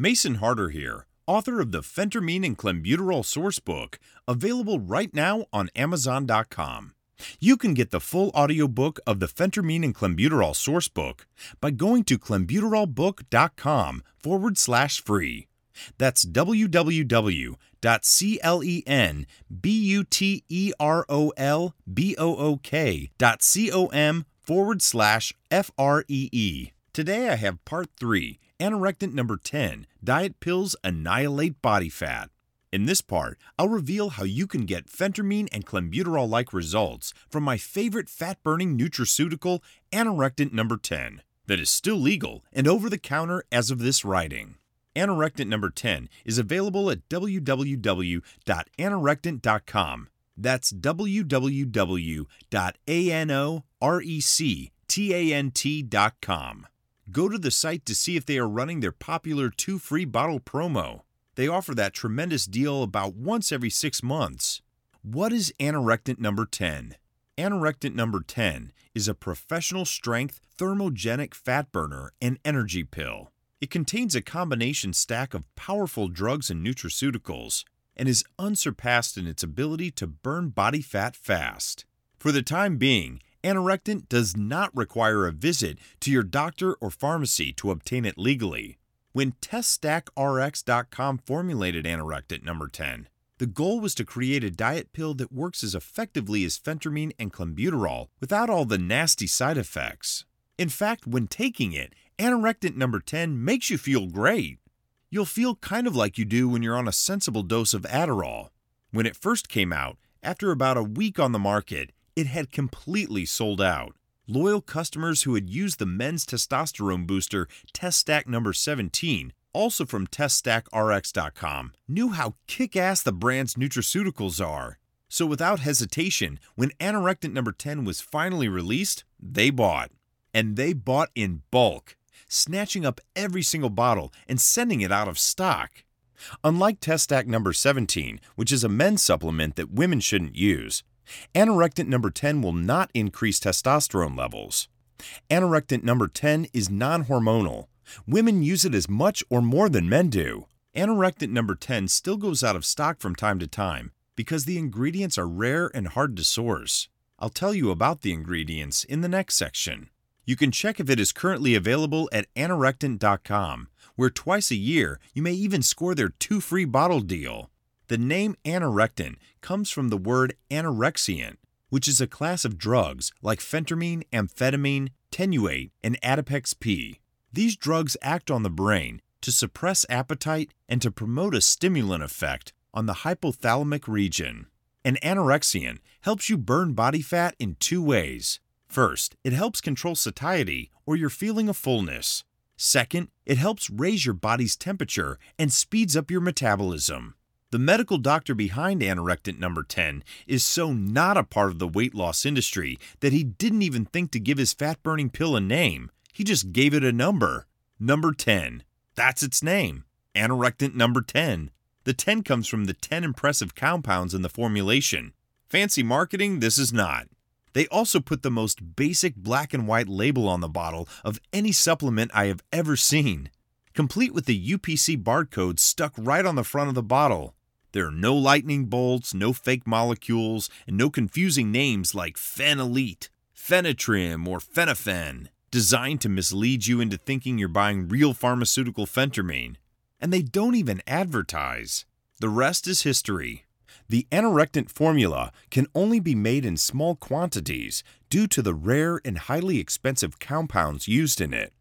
Mason Harder here, author of the Phentermine and Clenbuterol Sourcebook, available right now on Amazon.com. You can get the full audiobook of the Phentermine and Clenbuterol Sourcebook by going to clenbuterolbook.com forward slash free. That's www.clenbuterolbook.com forward slash F R E E. Today I have part three Anorectant number 10 Diet Pills Annihilate Body Fat. In this part, I'll reveal how you can get phentermine and clenbuterol like results from my favorite fat burning nutraceutical, Anorectant number 10, that is still legal and over the counter as of this writing. Anorectant number 10 is available at www.anorectant.com. That's www.anorectant.com. Go to the site to see if they are running their popular two free bottle promo. They offer that tremendous deal about once every six months. What is Anorectant number 10? Anorectant number 10 is a professional strength thermogenic fat burner and energy pill. It contains a combination stack of powerful drugs and nutraceuticals and is unsurpassed in its ability to burn body fat fast. For the time being, Anorectant does not require a visit to your doctor or pharmacy to obtain it legally. When TestStackRx.com formulated Anorectant number 10, the goal was to create a diet pill that works as effectively as phentermine and clenbuterol without all the nasty side effects. In fact, when taking it, Anorectant number 10 makes you feel great. You'll feel kind of like you do when you're on a sensible dose of Adderall. When it first came out, after about a week on the market, it had completely sold out. Loyal customers who had used the men's testosterone booster Test Stack number 17, also from TestStackRx.com, knew how kick ass the brand's nutraceuticals are. So without hesitation, when Anorectant number 10 was finally released, they bought. And they bought in bulk, snatching up every single bottle and sending it out of stock. Unlike TestStack number 17, which is a men's supplement that women shouldn't use, Anorectant number 10 will not increase testosterone levels. Anorectant number 10 is non hormonal. Women use it as much or more than men do. Anorectant number 10 still goes out of stock from time to time because the ingredients are rare and hard to source. I'll tell you about the ingredients in the next section. You can check if it is currently available at anorectant.com, where twice a year you may even score their two free bottle deal. The name anorectant comes from the word anorexiant, which is a class of drugs like phentermine, amphetamine, tenuate, and Adipex P. These drugs act on the brain to suppress appetite and to promote a stimulant effect on the hypothalamic region. An anorexiant helps you burn body fat in two ways. First, it helps control satiety or your feeling of fullness. Second, it helps raise your body's temperature and speeds up your metabolism. The medical doctor behind Anorectant number 10 is so not a part of the weight loss industry that he didn't even think to give his fat burning pill a name. He just gave it a number. Number 10. That's its name. Anorectant number 10. The 10 comes from the 10 impressive compounds in the formulation. Fancy marketing, this is not. They also put the most basic black and white label on the bottle of any supplement I have ever seen, complete with the UPC barcode stuck right on the front of the bottle. There are no lightning bolts, no fake molecules, and no confusing names like Phenylete, Phenitrim, or Phenaphen, designed to mislead you into thinking you're buying real pharmaceutical phentermine. And they don't even advertise. The rest is history. The anorectant formula can only be made in small quantities due to the rare and highly expensive compounds used in it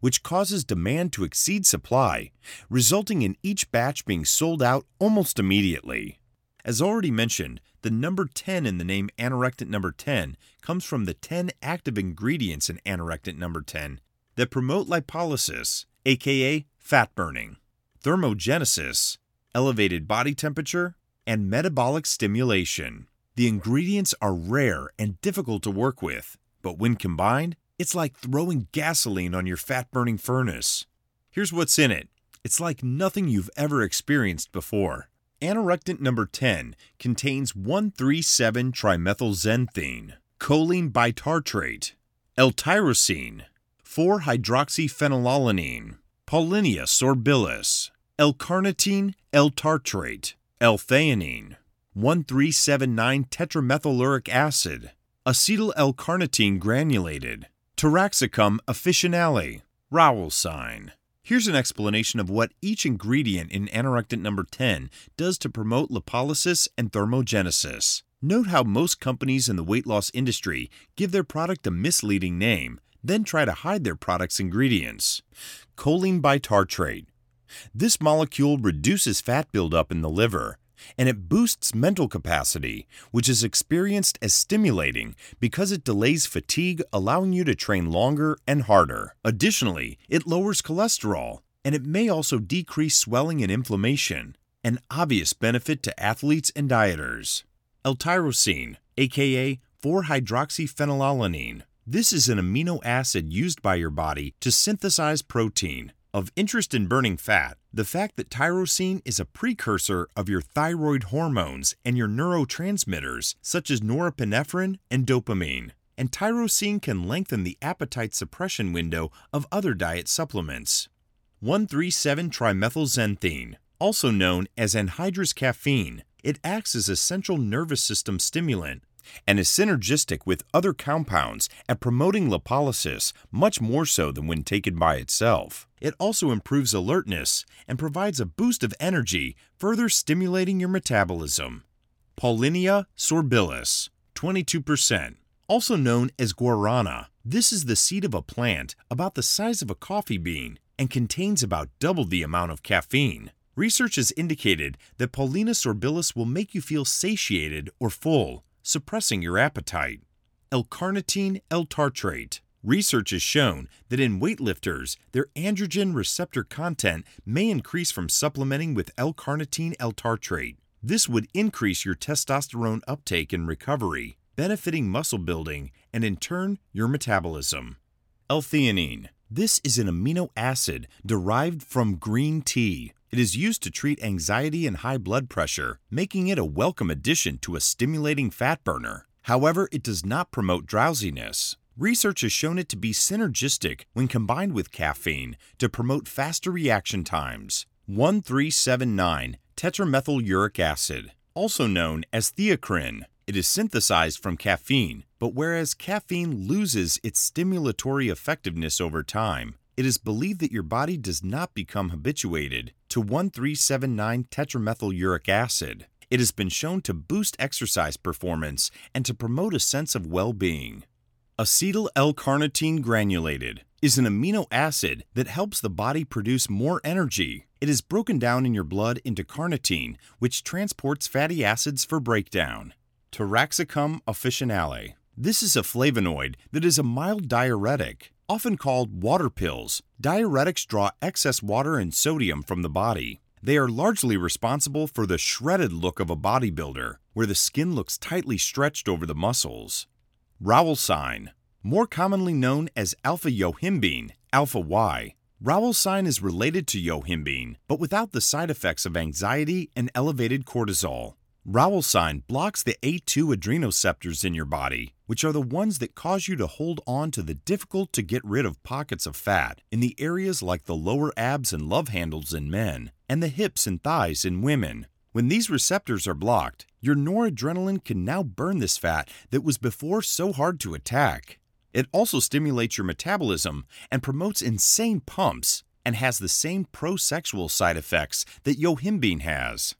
which causes demand to exceed supply, resulting in each batch being sold out almost immediately. As already mentioned, the number 10 in the name anorectant number 10 comes from the 10 active ingredients in anorectant number 10 that promote lipolysis, aka fat burning, thermogenesis, elevated body temperature, and metabolic stimulation. The ingredients are rare and difficult to work with, but when combined, it's like throwing gasoline on your fat burning furnace. Here's what's in it it's like nothing you've ever experienced before. Anorectant number 10 contains 137 trimethylxanthine, choline bitartrate, L-tyrosine, 4-hydroxyphenylalanine, Paullinia sorbilis, L-carnitine L-tartrate, L-theanine, 1379 tetramethyluric acid, acetyl L-carnitine granulated, Taraxacum officinale, sign Here's an explanation of what each ingredient in anorectant number 10 does to promote lipolysis and thermogenesis. Note how most companies in the weight loss industry give their product a misleading name, then try to hide their product's ingredients. Choline bitartrate. This molecule reduces fat buildup in the liver, and it boosts mental capacity, which is experienced as stimulating because it delays fatigue, allowing you to train longer and harder. Additionally, it lowers cholesterol, and it may also decrease swelling and inflammation, an obvious benefit to athletes and dieters. L-tyrosine, aka 4-hydroxyphenylalanine. This is an amino acid used by your body to synthesize protein. Of interest in burning fat, the fact that tyrosine is a precursor of your thyroid hormones and your neurotransmitters, such as norepinephrine and dopamine. And tyrosine can lengthen the appetite suppression window of other diet supplements. 137 trimethylxanthine, also known as anhydrous caffeine, it acts as a central nervous system stimulant and is synergistic with other compounds at promoting lipolysis much more so than when taken by itself. It also improves alertness and provides a boost of energy, further stimulating your metabolism. Paullinia sorbilis, 22%, also known as guarana. This is the seed of a plant about the size of a coffee bean and contains about double the amount of caffeine. Research has indicated that Paulina sorbilis will make you feel satiated or full, suppressing your appetite. L-carnitine L-tartrate. Research has shown that in weightlifters, their androgen receptor content may increase from supplementing with L-carnitine L-tartrate. This would increase your testosterone uptake and recovery, benefiting muscle building and in turn your metabolism. L-theanine. This is an amino acid derived from green tea. It is used to treat anxiety and high blood pressure, making it a welcome addition to a stimulating fat burner. However, it does not promote drowsiness. Research has shown it to be synergistic when combined with caffeine to promote faster reaction times. 1379 tetramethyluric acid, also known as theacrine. It is synthesized from caffeine, but whereas caffeine loses its stimulatory effectiveness over time, it is believed that your body does not become habituated to 1379 tetramethyluric acid. It has been shown to boost exercise performance and to promote a sense of well being. Acetyl L carnitine granulated is an amino acid that helps the body produce more energy. It is broken down in your blood into carnitine, which transports fatty acids for breakdown. Taraxacum officinale. This is a flavonoid that is a mild diuretic. Often called water pills, diuretics draw excess water and sodium from the body. They are largely responsible for the shredded look of a bodybuilder, where the skin looks tightly stretched over the muscles. Rauwolscine, more commonly known as alpha yohimbine, alpha Y. Rauwolscine is related to yohimbine, but without the side effects of anxiety and elevated cortisol. Rauwolscine blocks the A2 adrenoceptors in your body, which are the ones that cause you to hold on to the difficult to get rid of pockets of fat in the areas like the lower abs and love handles in men and the hips and thighs in women. When these receptors are blocked, your noradrenaline can now burn this fat that was before so hard to attack. It also stimulates your metabolism and promotes insane pumps and has the same pro-sexual side effects that yohimbine has.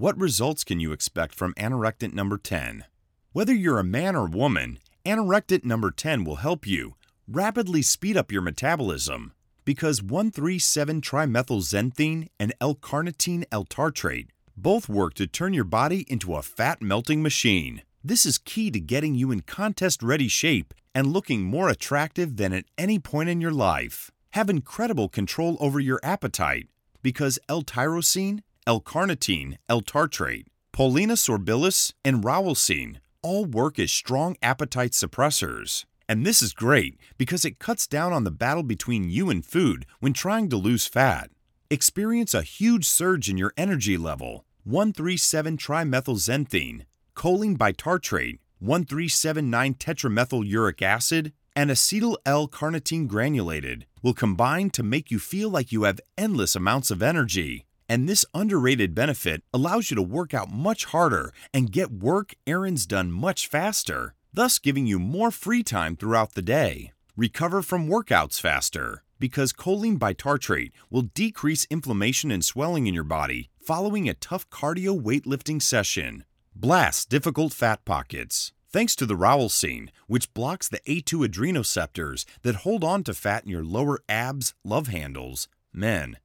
What results can you expect from anorectant number 10? Whether you're a man or woman, anorectant number 10 will help you rapidly speed up your metabolism because 137 trimethylxanthine and L-carnitine L-tartrate both work to turn your body into a fat melting machine. This is key to getting you in contest ready shape and looking more attractive than at any point in your life. Have incredible control over your appetite because L-tyrosine L-carnitine, L-tartrate, Paulina sorbilis, and Rauwolscine all work as strong appetite suppressors. And this is great because it cuts down on the battle between you and food when trying to lose fat. Experience a huge surge in your energy level. 137 trimethylxanthine, choline bitartrate, 1379 tetramethyluric acid, and acetyl L carnitine granulated will combine to make you feel like you have endless amounts of energy. And this underrated benefit allows you to work out much harder and get work errands done much faster, thus giving you more free time throughout the day. Recover from workouts faster because choline bitartrate will decrease inflammation and swelling in your body following a tough cardio weightlifting session. Blast difficult fat pockets. Thanks to the Rauwolscine, which blocks the A2 adrenoceptors that hold on to fat in your lower abs, love handles, men,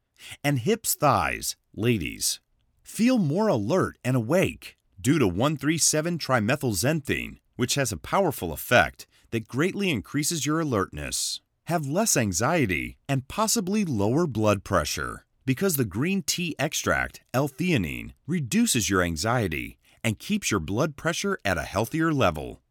and hips, thighs, ladies. Feel more alert and awake due to 137 trimethylxanthine, which has a powerful effect that greatly increases your alertness. Have less anxiety and possibly lower blood pressure because the green tea extract, L-theanine, reduces your anxiety and keeps your blood pressure at a healthier level.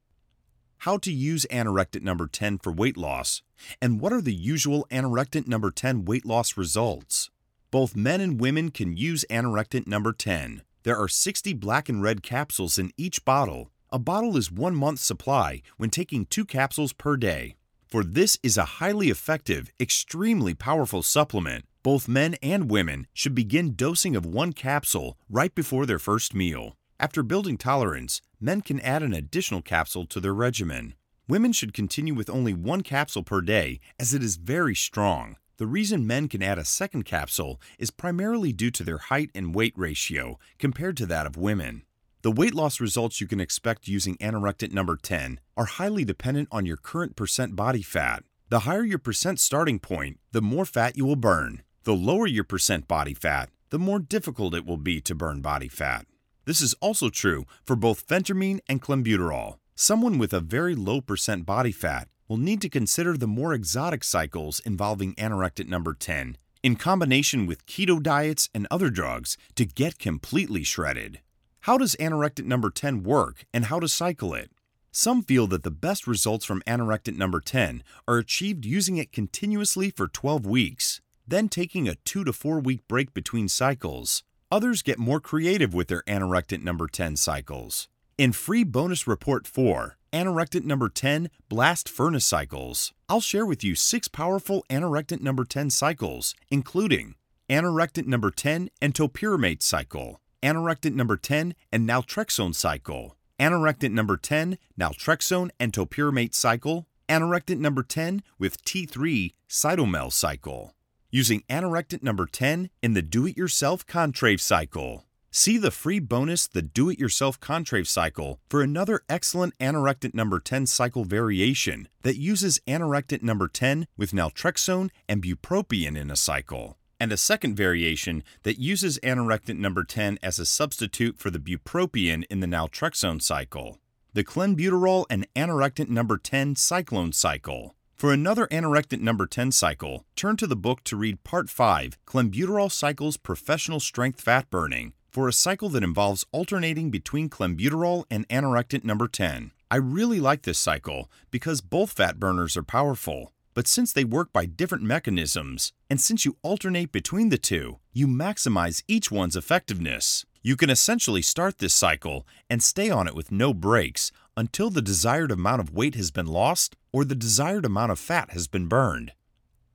How to use anorectic number 10 for weight loss, and what are the usual anorectic number 10 weight loss results? Both men and women can use anorectic number 10. There are 60 black and red capsules in each bottle. A bottle is one month's supply when taking two capsules per day. For this is a highly effective, extremely powerful supplement. Both men and women should begin dosing of one capsule right before their first meal. After building tolerance, men can add an additional capsule to their regimen. Women should continue with only one capsule per day as it is very strong. The reason men can add a second capsule is primarily due to their height and weight ratio compared to that of women. The weight loss results you can expect using anorectant number 10 are highly dependent on your current percent body fat. The higher your percent starting point, the more fat you will burn. The lower your percent body fat, the more difficult it will be to burn body fat. This is also true for both phentermine and clenbuterol. Someone with a very low percent body fat will need to consider the more exotic cycles involving anorectic number 10 in combination with keto diets and other drugs to get completely shredded. How does anorectic number 10 work and how to cycle it? Some feel that the best results from anorectic number 10 are achieved using it continuously for 12 weeks, then taking a 2 to 4 week break between cycles. Others get more creative with their anorectic number 10 cycles. In free bonus report 4, anorectic number 10 blast furnace cycles, I'll share with you 6 powerful anorectic number 10 cycles, including anorectic number 10 and topiramate cycle, anorectic number 10 and naltrexone cycle, anorectic number 10 naltrexone and topiramate cycle, anorectic number 10 with T3 cytomel cycle using anorectic number 10 in the do it yourself Contrave cycle. See the free bonus, the do it yourself Contrave cycle, for another excellent anorectic number 10 cycle variation that uses anorectic number 10 with naltrexone and bupropion in a cycle, and a second variation that uses anorectic number 10 as a substitute for the bupropion in the naltrexone cycle. The clenbuterol and anorectic number 10 cyclone cycle. For another anorectic number 10 cycle, turn to the book to read Part 5 Clenbuterol Cycles Professional Strength Fat Burning for a cycle that involves alternating between clenbuterol and anorectic number 10. I really like this cycle because both fat burners are powerful. But since they work by different mechanisms, and since you alternate between the two, you maximize each one's effectiveness. You can essentially start this cycle and stay on it with no breaks until the desired amount of weight has been lost or the desired amount of fat has been burned.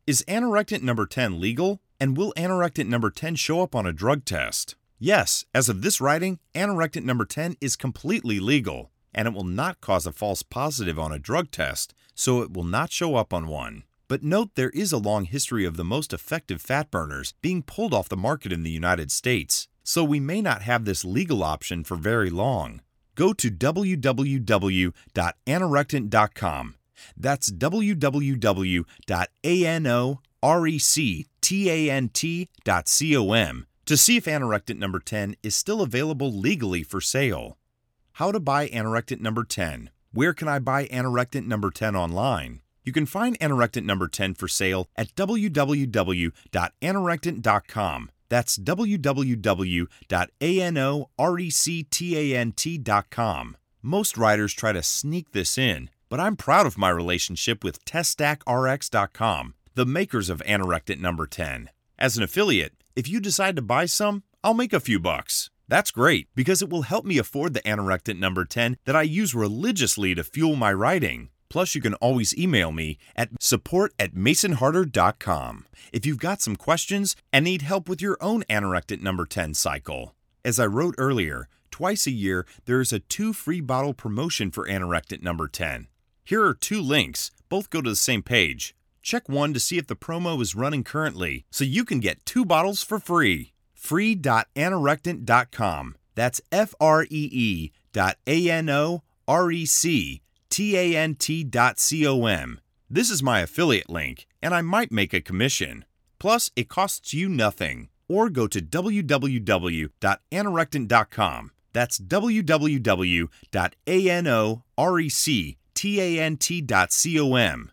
Is anorectic number 10 legal? And will anorectic number 10 show up on a drug test? Yes, as of this writing, anorectant number 10 is completely legal, and it will not cause a false positive on a drug test, so it will not show up on one. But note there is a long history of the most effective fat burners being pulled off the market in the United States, so we may not have this legal option for very long. Go to www.anorectant.com. That's www.anorectant.com to see if anorectant number 10 is still available legally for sale. How to buy anorectant number 10. Where can I buy anorectant number 10 online? You can find anorectant number 10 for sale at www.anorectant.com. That's www.anorectant.com. Most writers try to sneak this in, but I'm proud of my relationship with TestStackRx.com, the makers of Anorectant number 10. As an affiliate, if you decide to buy some, I'll make a few bucks. That's great because it will help me afford the Anorectant number 10 that I use religiously to fuel my writing. Plus, you can always email me at support at masonharder.com if you've got some questions and need help with your own anorectant number 10 cycle. As I wrote earlier, twice a year there is a two free bottle promotion for anorectant number 10. Here are two links, both go to the same page. Check one to see if the promo is running currently so you can get two bottles for free. Free.anorectant.com. That's F R E E dot A N O R E C T A N T dot C O M. This is my affiliate link, and I might make a commission. Plus, it costs you nothing. Or go to www.anorectant.com. That's www.anorectant.com.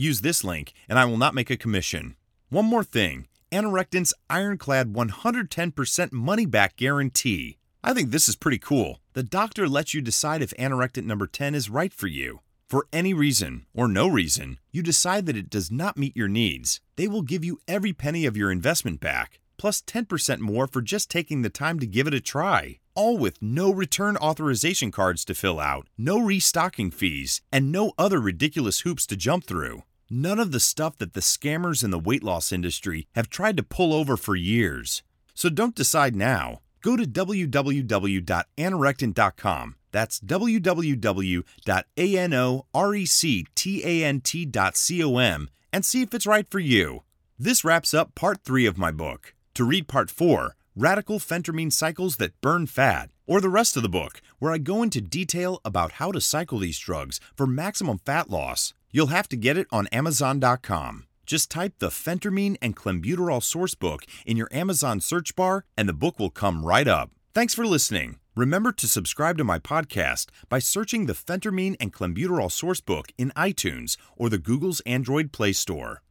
Use this link, and I will not make a commission. One more thing Anorectant's ironclad 110% money back guarantee. I think this is pretty cool. The doctor lets you decide if anorectant number 10 is right for you. For any reason or no reason, you decide that it does not meet your needs. They will give you every penny of your investment back, plus 10% more for just taking the time to give it a try. All with no return authorization cards to fill out, no restocking fees, and no other ridiculous hoops to jump through. None of the stuff that the scammers in the weight loss industry have tried to pull over for years. So don't decide now. Go to www.anorectant.com. That's www.anorectant.com and see if it's right for you. This wraps up part three of my book. To read part four, Radical Phentermine Cycles That Burn Fat, or the rest of the book, where I go into detail about how to cycle these drugs for maximum fat loss, you'll have to get it on Amazon.com. Just type the Phentermine and Clenbuterol Sourcebook in your Amazon search bar, and the book will come right up. Thanks for listening. Remember to subscribe to my podcast by searching the Phentermine and Clenbuterol Sourcebook in iTunes or the Google's Android Play Store.